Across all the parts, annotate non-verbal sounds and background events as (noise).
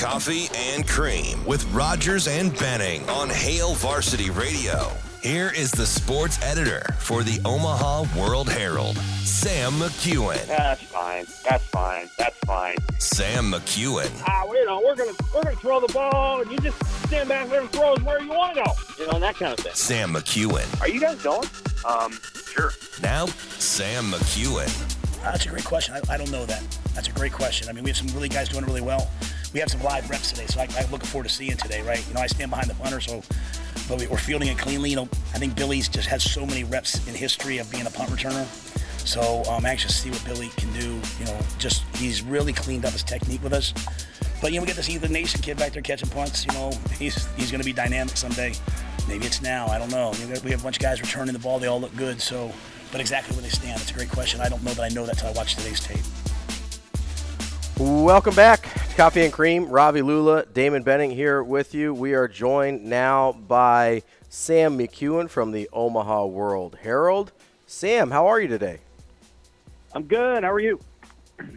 Coffee and Cream with Rogers and Benning on Hail Varsity Radio. Here is the sports editor for the Omaha World Herald, Sam McKewon. That's fine. That's fine. That's fine. Sam McKewon. Ah, you know, we're gonna we're gonna throw the ball, and you just stand back there and throw it where you want to go. You know, and that kind of thing. Sam McKewon. Are you guys going? Um, sure. Now, Sam McKewon. That's a great question. I, I don't know that. That's a great question. I mean, we have some really guys doing really well. We have some live reps today, so I, I'm looking forward to seeing today, right? You know, I stand behind the punter, so but we, we're fielding it cleanly. You know, I think Billy's just has so many reps in history of being a punt returner. So I'm anxious to see what Billy can do. You know, just he's really cleaned up his technique with us. But you know, we get to see the Nation kid back there catching punts. You know, he's he's going to be dynamic someday. Maybe it's now. I don't know. We have a bunch of guys returning the ball. They all look good. So, but exactly where they stand, it's a great question. I don't know that I know that till I watch today's tape. Welcome back Coffee and Cream. Ravi Lulla, Damon Benning here with you. We are joined now by Sam McKewon from the Omaha World Herald. Sam, how are you today? I'm good. How are you?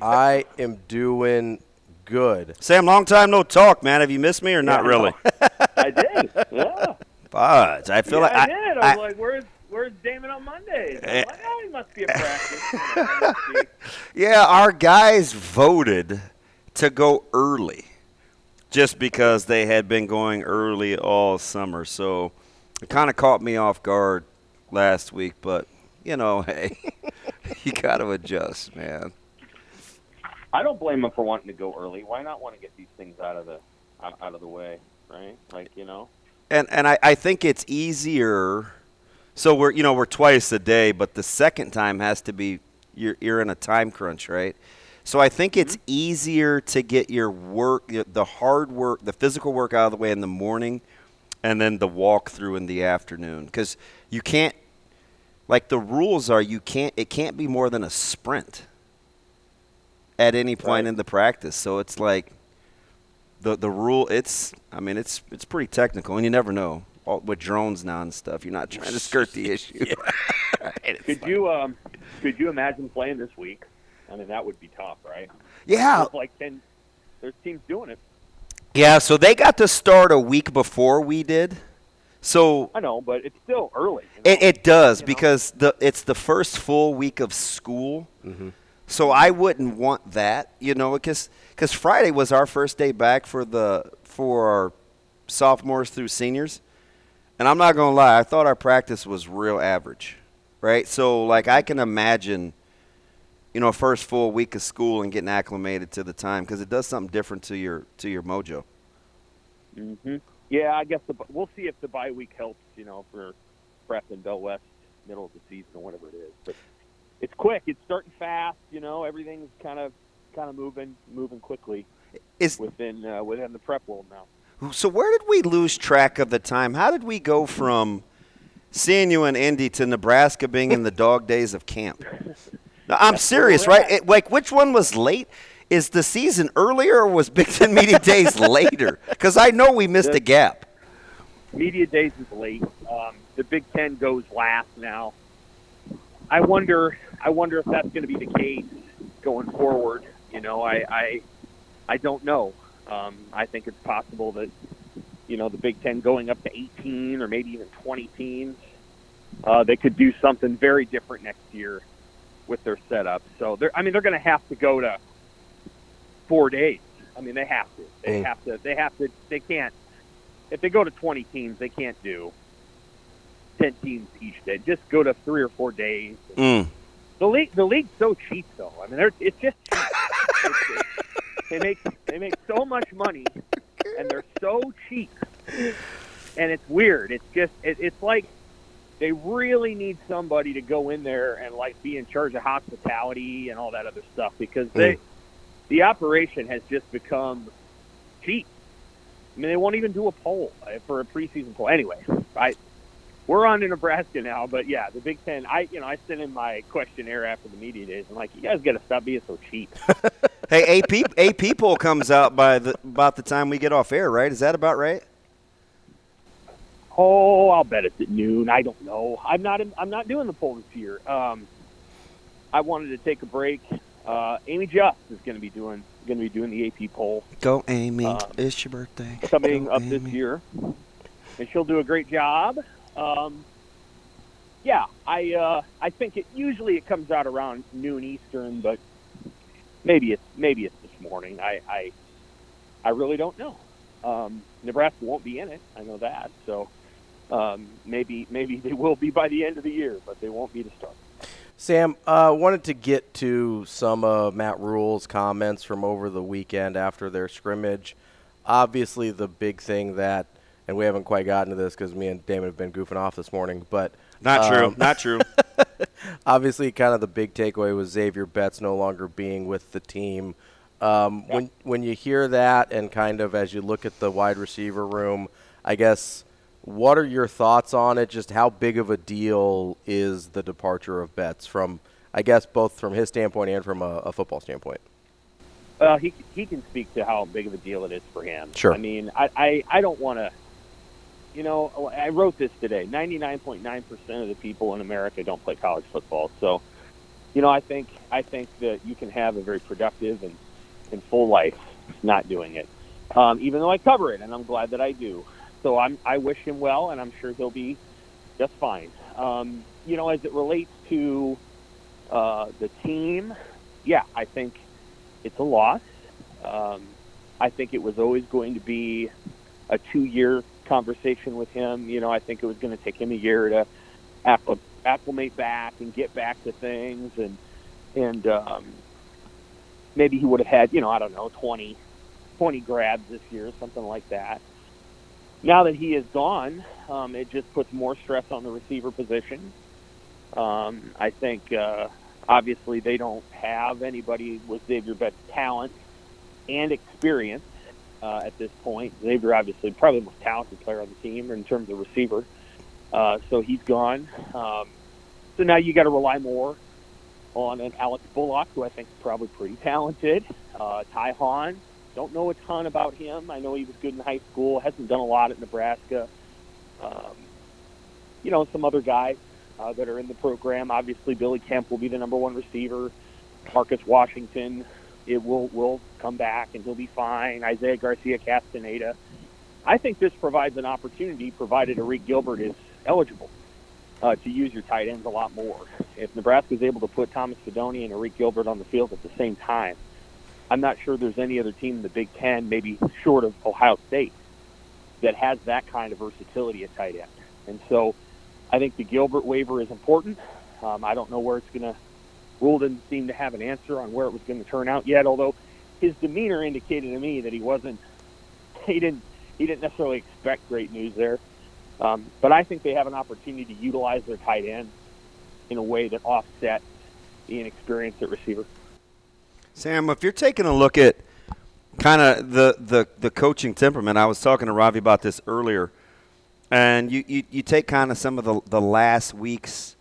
I am doing good. Sam, long time no talk, man. Have you missed me or not Yeah, really? (laughs) I did. Yeah. But I feel yeah, like I, did. I, was like, "Where's Where's Damon on Mondays?" I'm Eh. like, "Oh, he must be at practice." (laughs) yeah, our guys voted to go early just because they had been going early all summer. So it kind of caught me off guard last week, but you know, (laughs) hey, you got to adjust, man. I don't blame him for wanting to go early. Why not want to get these things out of the out, out of the way, right? Like you know. And and I, I think it's easier. So we're you know we're twice a day, but the second time has to be you're you're in a time crunch, right? So I think it's easier to get your work, the hard work, the physical work out of the way in the morning, and then the walk through in the afternoon because you can't. Like the rules are, you can't. It can't be more than a sprint at any point Right. in the practice. So it's like the the rule. It's I mean it's it's pretty technical, and you never know all, with drones now and stuff. You're not trying to skirt the (laughs) issue. (laughs) Right, Could like- you um could you imagine playing this week? I mean, that would be tough, right? Yeah, There's like ten. There's teams doing it. yeah. So they got to start a week before we did. So I know, but it's still early. you know? It, it does You know? because the it's the first full week of school. Mm-hmm. So I wouldn't want that, you know, because because Friday was our first day back for the for our sophomores through seniors, and I'm not gonna lie, I thought our practice was real average, right? So like I can imagine, you know, first full week of school and getting acclimated to the time because it does something different to your to your mojo. Mm-hmm. Yeah, I guess the, we'll see if the bye week helps. You know, for prep and Bell West middle of the season or whatever it is. But it's quick. It's starting fast. You know, everything's kind of kind of moving moving quickly Is within uh, within the prep world now. So where did we lose track of the time? How did we go from seeing you in Indy to Nebraska being in the dog days of camp? (laughs) No, I'm serious, right? It, like which one was late? Is the season earlier or was (laughs) Big Ten Media Days later? Because I know we missed a gap. Media days is late. Um, the Big Ten goes last now. I wonder. I wonder if that's going to be the case going forward. You know, I I, I don't know. Um, I think it's possible that you know the Big Ten going up to 18 or maybe even 20 teams, uh, they could do something very different next year with their setup. So they're. I mean, they're going to have to go to four days. I mean, they have to. They Mm. have to. They have to. They can't. If they go to 20 teams, they can't do 10 teams each day. Just go to three or four days. Mm. The league, the league's so cheap, though. I mean, they're, it's just it's, (laughs) it's, they make they make so much money, and they're so cheap, and it's weird. It's just it, it's like they really need somebody to go in there and like be in charge of hospitality and all that other stuff because they the operation has just become cheap. I mean, they won't even do a poll uh, for a preseason poll. Anyway, I we're on to Nebraska now, but yeah, the Big Ten. I you know I sent in my questionnaire after the media days. I'm like, you guys got to stop being so cheap. (laughs) Hey, AP AP poll comes out by the about the time we get off air, right? Is that about right? Oh, I'll bet it's at noon. I don't know. I'm not. I'm not doing the poll this year. Um, I wanted to take a break Uh, Amie Just is going to be doing going to be doing the AP poll Go, Amy. Um, it's your birthday. coming Go, up this year, and she'll do a great job. Um, yeah, I uh, I think it usually it comes out around noon Eastern, but maybe it's maybe it's this morning. I I, I really don't know. Um, Nebraska won't be in it. I know that. So um, maybe maybe they will be by the end of the year, but they won't be to start. Sam, uh, wanted to get to some of Matt Rhule's comments from over the weekend after their scrimmage. Obviously, the big thing that, and we haven't quite gotten to this because me and Damon have been goofing off this morning, but Not true. um, Not true. (laughs) (laughs) obviously, kind of the big takeaway was Zavier Betts no longer being with the team. Um, When when you hear that, and kind of as you look at the wide receiver room, I guess what are your thoughts on it? Just how big of a deal is the departure of Betts from, I guess, both from his standpoint and from a, a football standpoint? Well, he he can speak to how big of a deal it is for him. Sure. I mean, I I, I don't want to. You know, I wrote this today. Ninety-nine point nine percent of the people in America don't play college football. So, you know, I think I think that you can have a very productive and, and full life not doing it. Um, even though I cover it, and I'm glad that I do. So I'm I wish him well, and I'm sure he'll be just fine. Um, you know, as it relates to uh, the team, yeah, I think it's a loss. Um, I think it was always going to be a two-year conversation with him. You know, I think it was going to take him a year to accl- acclimate back and get back to things, and and um, maybe he would have had, you know, I don't know, 20, 20 grabs this year, something like that. Now that he is gone, um, it just puts more stress on the receiver position. Um, I think uh, obviously they don't have anybody with Zavier Betts' talent and experience uh, at this point. Zavier obviously probably the most talented player on the team in terms of receiver. Uh, so he's gone. Um, so now you got to rely more on an Alex Bullock, who I think is probably pretty talented. Uh, Ty Hahn, don't know a ton about him. I know he was good in high school, hasn't done a lot at Nebraska. Um, you know, some other guys uh, that are in the program. Obviously, Billy Kemp will be the number one receiver. Marcus Washington, it will will come back and he'll be fine. Isaiah Garcia Castaneda. I think this provides an opportunity, provided Arik Gilbert is eligible, uh, to use your tight ends a lot more. If Nebraska is able to put Thomas Fidone and Arik Gilbert on the field at the same time, I'm not sure there's any other team in the Big Ten, maybe short of Ohio State, that has that kind of versatility at tight end. And so I think the Gilbert waiver is important. Um, I don't know where it's going to. Rhule didn't seem to have an answer on where it was going to turn out yet. Although his demeanor indicated to me that he wasn't. (laughs) He didn't. He didn't necessarily expect great news there. Um, but I think they have an opportunity to utilize their tight end in a way that offsets the inexperience at receiver. Sam, if you're taking a look at kind of the, the, the coaching temperament, I was talking to Ravi about this earlier, and you, you, you take kind of some of the, the last week's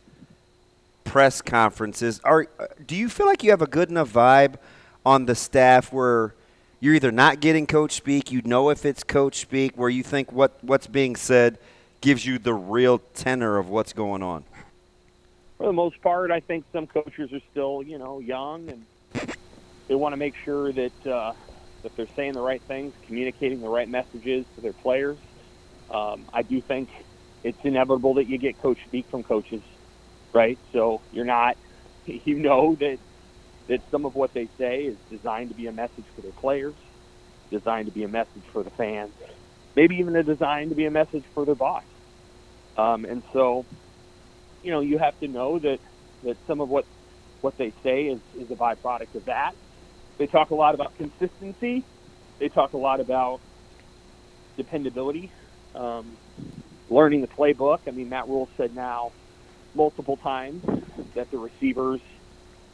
press conferences. Are do you feel like you have a good enough vibe on the staff where you're either not getting coach speak, you know if it's coach speak, where you think what, what's being said gives you the real tenor of what's going on? For the most part, I think some coaches are still, you know, young and they want to make sure that uh, that they're saying the right things, communicating the right messages to their players. Um, I do think it's inevitable that you get coach speak from coaches, right? So you're not, (laughs) you know that that some of what they say is designed to be a message for their players, designed to be a message for the fans, maybe even a design to be a message for their boss. Um, and so, you know, you have to know that that some of what what they say is, is a byproduct of that. They talk a lot about consistency. They talk a lot about dependability, um, learning the playbook. I mean, Matt Rhule said now multiple times that the receivers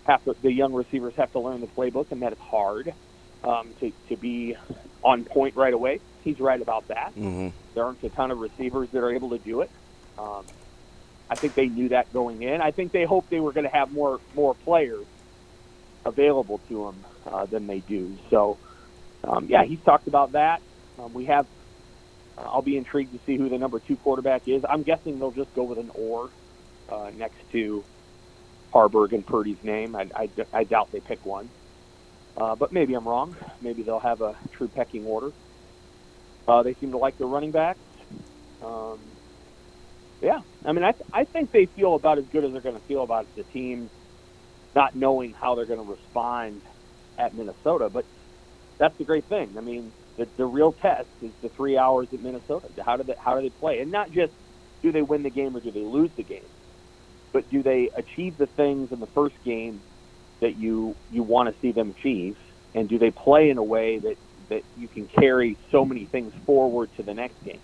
have to, the young receivers have to learn the playbook, and that it's hard um, to, to be on point right away. He's right about that. Mm-hmm. There aren't a ton of receivers that are able to do it. Um, I think they knew that going in. I think they hoped they were going to have more more players available to them uh, than they do. So, um, yeah, he's talked about that. Um, we have. Uh, I'll be intrigued to see who the number two quarterback is. I'm guessing they'll just go with an or uh, next to Haarberg and Purdy's name. I, I, I doubt they pick one. Uh, but maybe I'm wrong. Maybe they'll have a true pecking order. Uh, they seem to like their running backs. Um, yeah, I mean, I, th- I think they feel about as good as they're going to feel about the team not knowing how they're going to respond at Minnesota. But that's the great thing. I mean, the, the real test is the three hours at Minnesota. How do they how do they play, and not just do they win the game or do they lose the game, but do they achieve the things in the first game that you you want to see them achieve, and do they play in a way that that you can carry so many things forward to the next game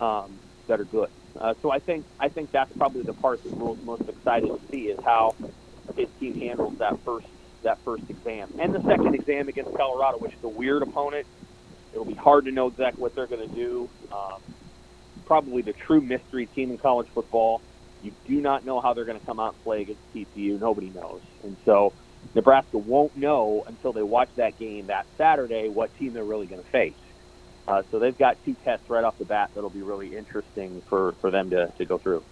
um, that are good. Uh, so I think I think that's probably the part that Rhule's most excited to see is how his team handles that first that first exam and the second exam against Colorado, which is a weird opponent. It'll be hard to know exactly what they're going to do. Um, probably the true mystery team in college football. You do not know how they're going to come out and play against TCU. Nobody knows, and so Nebraska won't know until they watch that game that Saturday what team they're really going to face. Uh, so they've got two tests right off the bat that'll be really interesting for, for them to, to go through.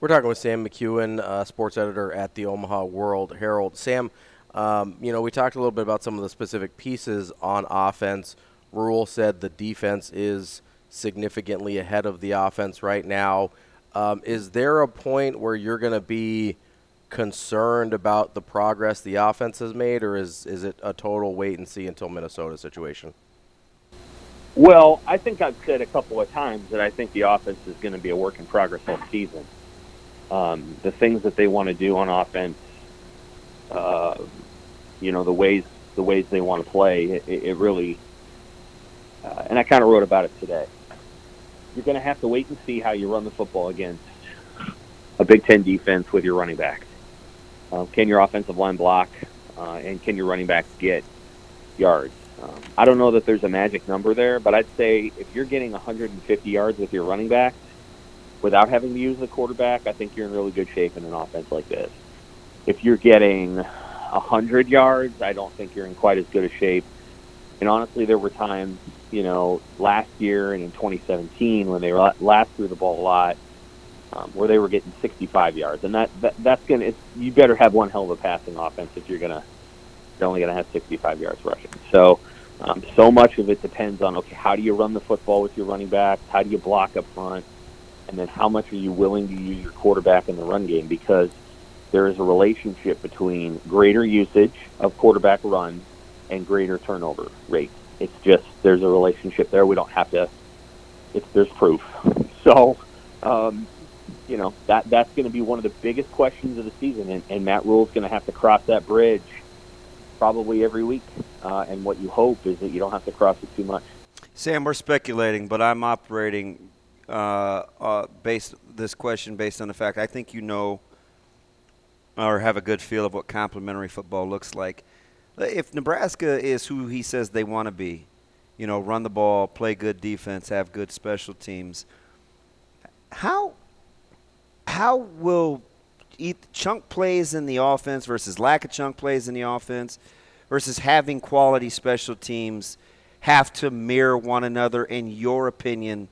We're talking with Sam McKewon, uh, sports editor at the Omaha World Herald. Sam, um, you know, we talked a little bit about some of the specific pieces on offense. Rhule said the defense is significantly ahead of the offense right now. Um, is there a point where you're going to be concerned about the progress the offense has made, or is, is it a total wait and see until Minnesota situation? Well, I think I've said a couple of times that I think the offense is going to be a work in progress all season. Um, the things that they want to do on offense, uh, you know, the ways the ways they want to play, it, it really. Uh, and I kind of wrote about it today. You're going to have to wait and see how you run the football against a Big Ten defense with your running back. Uh, can your offensive line block, uh, and can your running backs get yards? Um, I don't know that there's a magic number there, but I'd say if you're getting 150 yards with your running backs without having to use the quarterback, I think you're in really good shape in an offense like this. If you're getting 100 yards, I don't think you're in quite as good a shape. And honestly, there were times, you know, last year and in 2017 when they last threw the ball a lot, um, where they were getting 65 yards, and that, that that's gonna. you better have one hell of a passing offense if you're gonna. You're only gonna have 65 yards rushing. So um, so much of it depends on okay, how do you run the football with your running backs? How do you block up front? And then how much are you willing to use your quarterback in the run game? Because there is a relationship between greater usage of quarterback run and greater turnover rate. It's just there's a relationship there. We don't have to. It's there's proof. (laughs) So, um, you know that that's going to be one of the biggest questions of the season, and, and Matt Rhule's going to have to cross that bridge probably every week. Uh, and what you hope is that you don't have to cross it too much. Sam, we're speculating, but I'm operating uh, uh, based this question based on the fact I think you know or have a good feel of what complementary football looks like. If Nebraska is who he says they want to be, you know, run the ball, play good defense, have good special teams, how how will chunk plays in the offense versus lack of chunk plays in the offense versus having quality special teams have to mirror one another in your opinion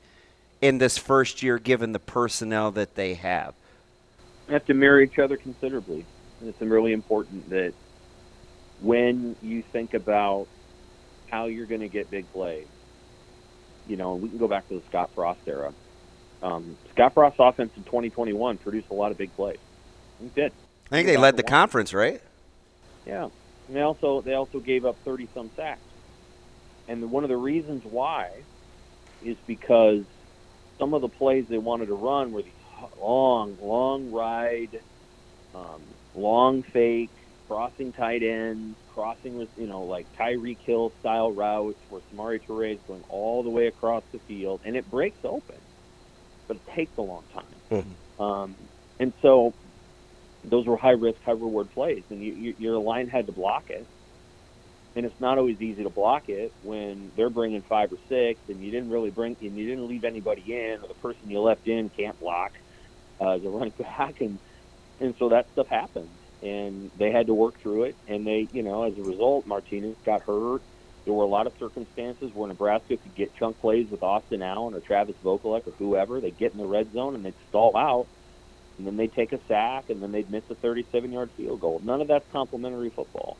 in this first year given the personnel that they have? They have to mirror each other considerably. And it's really important that when you think about how you're going to get big plays, you know, we can go back to the Scott Frost era. Um, Scott Frost's offense in 2021 produced a lot of big plays. He did. I think they led the conference, right? Yeah, and they also they also gave up 30 some sacks. And one of the reasons why is because some of the plays they wanted to run were these long, long ride, um, long fake, crossing tight ends, crossing with you know like Tyreek Hill style routes where Samari Toure is going all the way across the field, and it breaks open, but it takes a long time. Mm-hmm. Um, and so those were high risk, high reward plays, and you, you, your line had to block it. And it's not always easy to block it when they're bringing five or six, and you didn't really bring, and you didn't leave anybody in, or the person you left in can't block uh, as (laughs) a running back, and and so that stuff happened, and they had to work through it, and they, you know, as a result, Martinez got hurt. There were a lot of circumstances where Nebraska could get chunk plays with Austin Allen or Travis Vokolek or whoever. They get in the red zone and they'd stall out and then they'd take a sack, and then they'd miss a 37-yard field goal. None of that's complimentary football.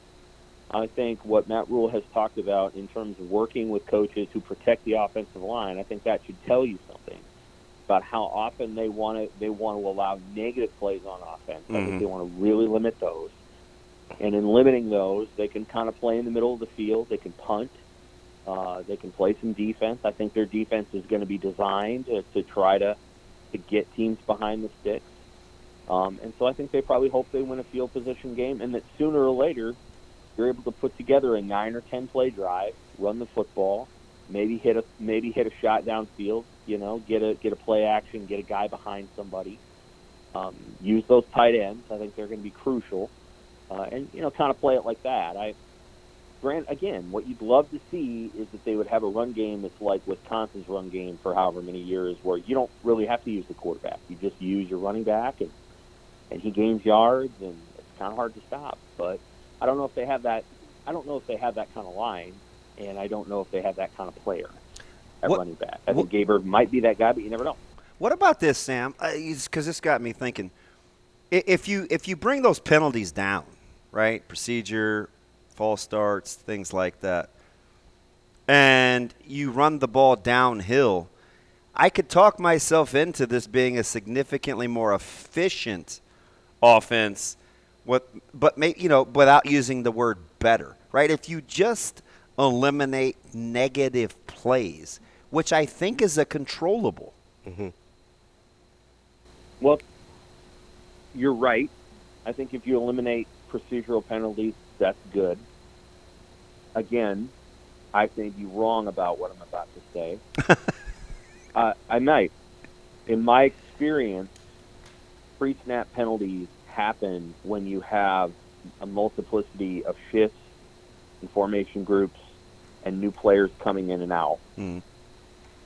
I think what Matt Rhule has talked about in terms of working with coaches who protect the offensive line, I think that should tell you something about how often they want to they want to allow negative plays on offense. I think they want to really limit those. And in limiting those, they can kind of play in the middle of the field. They can punt. Uh, they can play some defense. I think their defense is going to be designed to, to try to to get teams behind the sticks. Um, and so I think they probably hope they win a field position game, and that sooner or later you're able to put together a nine or ten play drive, run the football, maybe hit a maybe hit a shot downfield. You know, get a get a play action, get a guy behind somebody. Um, use those tight ends. I think they're going to be crucial, uh, and you know, kind of play it like that. I Grant, again, what you'd love to see is that they would have a run game that's like Wisconsin's run game for however many years, where you don't really have to use the quarterback. You just use your running back, and and he gains yards, and it's kind of hard to stop. But I don't know if they have that. I don't know if they have that kind of line, and I don't know if they have that kind of player at What- running back. I what- think Gaber might be that guy, but you never know. What about this, Sam? Because this got me thinking. If you if you bring those penalties down, right? Procedure, false starts, things like that, and you run the ball downhill, I could talk myself into this being a significantly more efficient offense. What, but may, you know, without using the word better, right? If you just eliminate negative plays, which I think is a controllable. Well, you're right. I think if you eliminate procedural penalties, that's good. Again, I may be wrong about what I'm about to say. (laughs) uh, I might. In my experience, pre-snap penalties happen when you have a multiplicity of shifts and formation groups and new players coming in and out. Mhm.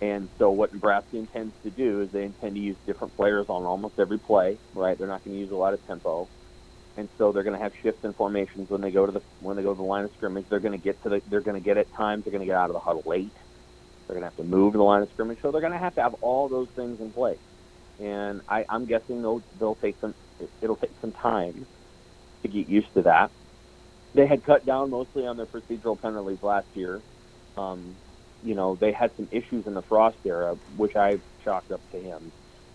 And so what Nebraska intends to do is they intend to use different players on almost every play, right? They're not going to use a lot of tempo. And so they're going to have shifts and formations when they go to the when they go to the line of scrimmage. They're going to get to the they're going to get at times they're going to get out of the huddle late. They're going to have to move to the line of scrimmage. So they're going to have to have all those things in place. And I, I'm guessing they'll they'll take some it'll take some time to get used to that. They had cut down mostly on their procedural penalties last year. Um, you know, they had some issues in the Frost era, which I chalked up to him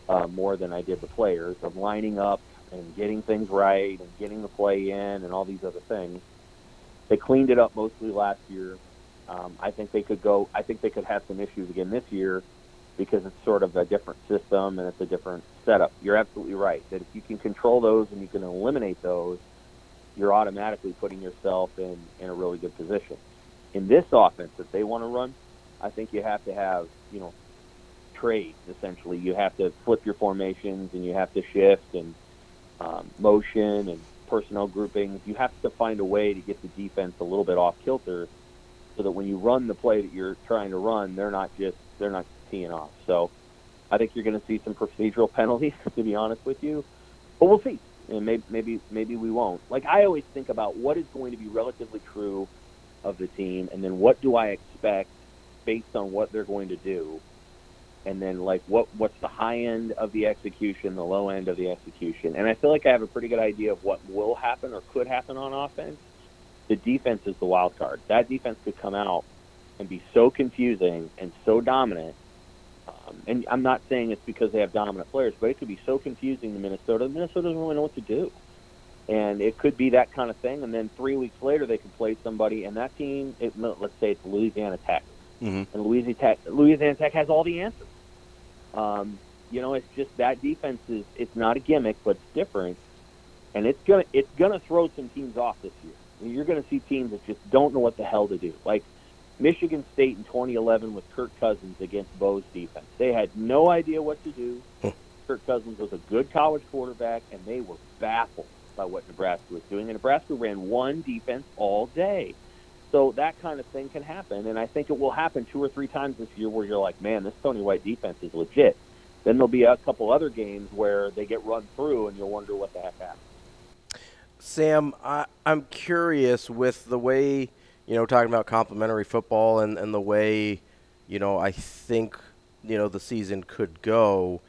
uh, more than I did the players of lining up and getting things right and getting the play in and all these other things. They cleaned it up mostly last year. Um, I think they could go. I think they could have some issues again this year because it's sort of a different system and it's a different setup. You're absolutely right that if you can control those and you can eliminate those, you're automatically putting yourself in, in a really good position. In this offense that they want to run, I think you have to have, you know, trades essentially. You have to flip your formations and you have to shift and um, motion and personnel groupings. You have to find a way to get the defense a little bit off kilter so that when you run the play that you're trying to run, they're not just they're not teeing off. So I think you're going to see some procedural (laughs) penalties, to be honest with you. But we'll see. And maybe maybe maybe we won't. Like I always think about what is going to be relatively true of the team, and then what do I expect based on what they're going to do, and then like what what's the high end of the execution, the low end of the execution, and I feel like I have a pretty good idea of what will happen or could happen on offense. The defense is the wild card. That defense could come out and be so confusing and so dominant. Um, and I'm not saying it's because they have dominant players, but it could be so confusing to Minnesota. Minnesota doesn't really know what to do. And it could be that kind of thing. And then three weeks later, they could play somebody, and that team, it, let's say it's Louisiana Tech. Mhm. And Louisiana Tech, Louisiana Tech has all the answers. Um, you know, it's just that defense is, it's not a gimmick, but it's different. And it's gonna it's gonna throw some teams off this year. I mean, you're gonna see teams that just don't know what the hell to do. Like Michigan State in 2011 with Kirk Cousins against Bo's defense. They had no idea what to do. Hmm. Kirk Cousins was a good college quarterback, and they were baffled by what Nebraska was doing. And Nebraska ran one defense all day. So that kind of thing can happen, and I think it will happen two or three times this year where you're like, man, this Tony White defense is legit. Then there'll be a couple other games where they get run through, and you'll wonder what the heck happened. Sam, I, I'm curious with the way, you know, talking about complementary football and, and the way, you know, I think, you know, the season could go.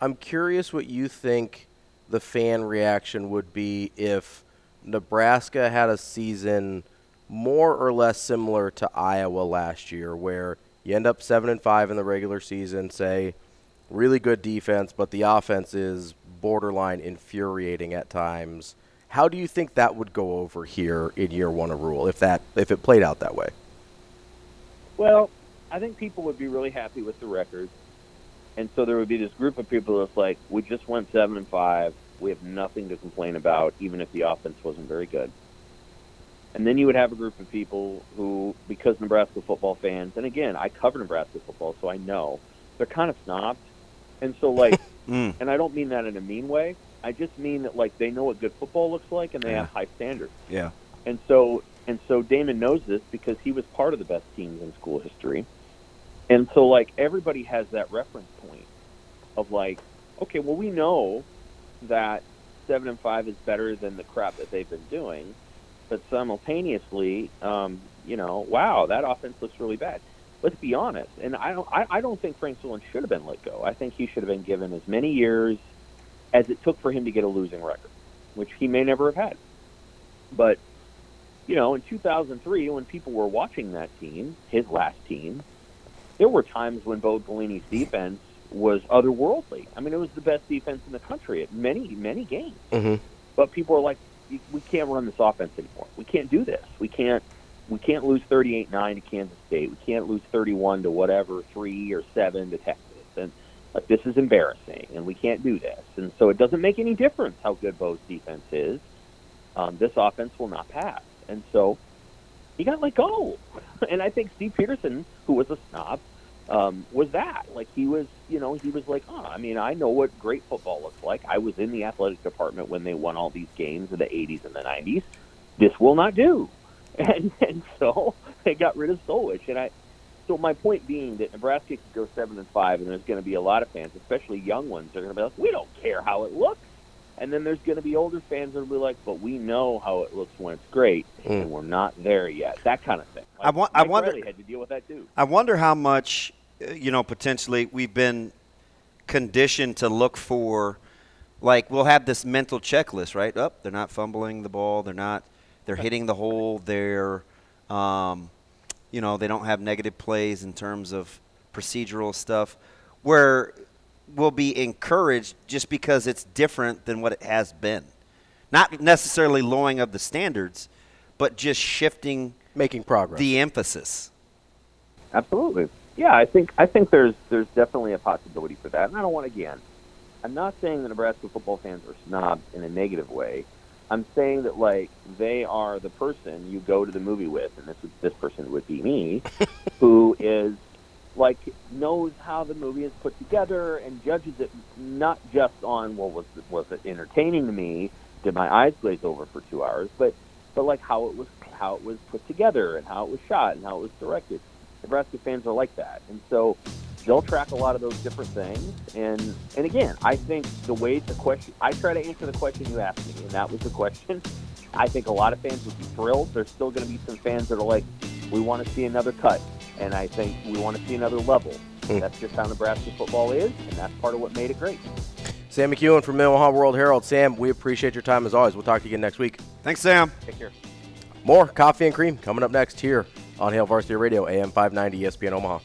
I'm curious what you think the fan reaction would be if Nebraska had a season more or less similar to Iowa last year, where you end up seven and five in the regular season, say really good defense, but the offense is borderline infuriating at times. How do you think that would go over here in year one of Rhule if that if it played out that way? Well, I think people would be really happy with the record, and so there would be this group of people that's like, we just went seven and five. We have nothing to complain about, even if the offense wasn't very good. And then you would have a group of people who, because Nebraska football fans, and again, I cover Nebraska football, so I know they're kind of snobs. And so, like, (laughs) Mm. and I don't mean that in a mean way. I just mean that, like, they know what good football looks like, and they Yeah. have high standards. Yeah. And so, and so Damon knows this because he was part of the best teams in school history. And so, like, everybody has that reference point of like, okay, well, we know that seven and five is better than the crap that they've been doing, but simultaneously, um, you know, wow, that offense looks really bad. Let's be honest, and I don't, I, I don't think Frank Solich should have been let go. I think he should have been given as many years as it took for him to get a losing record, which he may never have had. But you know, in 2003, when people were watching that team, his last team, there were times when Bo Pelini's defense was otherworldly. I mean, it was the best defense in the country at many, many games. Mm-hmm. But people are like, "We- we can't run this offense anymore. We can't do this. We can't. We can't lose 38-9 to Kansas State. We can't lose 31 to whatever three or seven to Texas. And like this is embarrassing, and we can't do this. And so it doesn't make any difference how good Bo's defense is. Um, this offense will not pass. And so he got let go. (laughs) And I think Steve Pederson, who was a snob, um, was that. Like he was, you know, he was like, oh, I mean, I know what great football looks like. I was in the athletic department when they won all these games in the 80s and the 90s. This will not do. (laughs) And and so (laughs) they got rid of Solich. And I, so my point being that Nebraska could go seven and five, and there's going to be a lot of fans, especially young ones, that are going to be like, we don't care how it looks. And then there's going to be older fans that will be like, but we know how it looks when it's great, Mm. and we're not there yet. That kind of thing. Like, I wa- I wonder- Riley had to deal with that too. I wonder how much, uh, you know, potentially we've been conditioned to look for, like we'll have this mental checklist, right? Up, they're not fumbling the ball, they're not, they're hitting the hole, they're, um, you know, they don't have negative plays in terms of procedural stuff, where we'll be encouraged just because it's different than what it has been, not necessarily lowering of the standards, but just shifting Making progress. the emphasis. Absolutely. Yeah, I think I think there's there's definitely a possibility for that. And I don't want again. I'm not saying the Nebraska football fans are snobs in a negative way. I'm saying that like they are the person you go to the movie with, and this would, this person would be me, (laughs) who is like knows how the movie is put together and judges it not just on well was it, was it entertaining to me? Did my eyes glaze over for two hours? But but like how it was how it was put together and how it was shot and how it was directed. Nebraska fans are like that, and so they'll track a lot of those different things. And and again, I think the way the question I try to answer the question you asked me, and that was the question. I think a lot of fans would be thrilled. There's still going to be some fans that are like, we want to see another cut, and I think we want to see another level. Hmm. That's just how Nebraska football is, and that's part of what made it great. Sam McKewon from Omaha World Herald. Sam, we appreciate your time as always. We'll talk to you again next week. Thanks, Sam. Take care. More coffee and cream coming up next here on Hail Varsity Radio, AM 590 ESPN Omaha.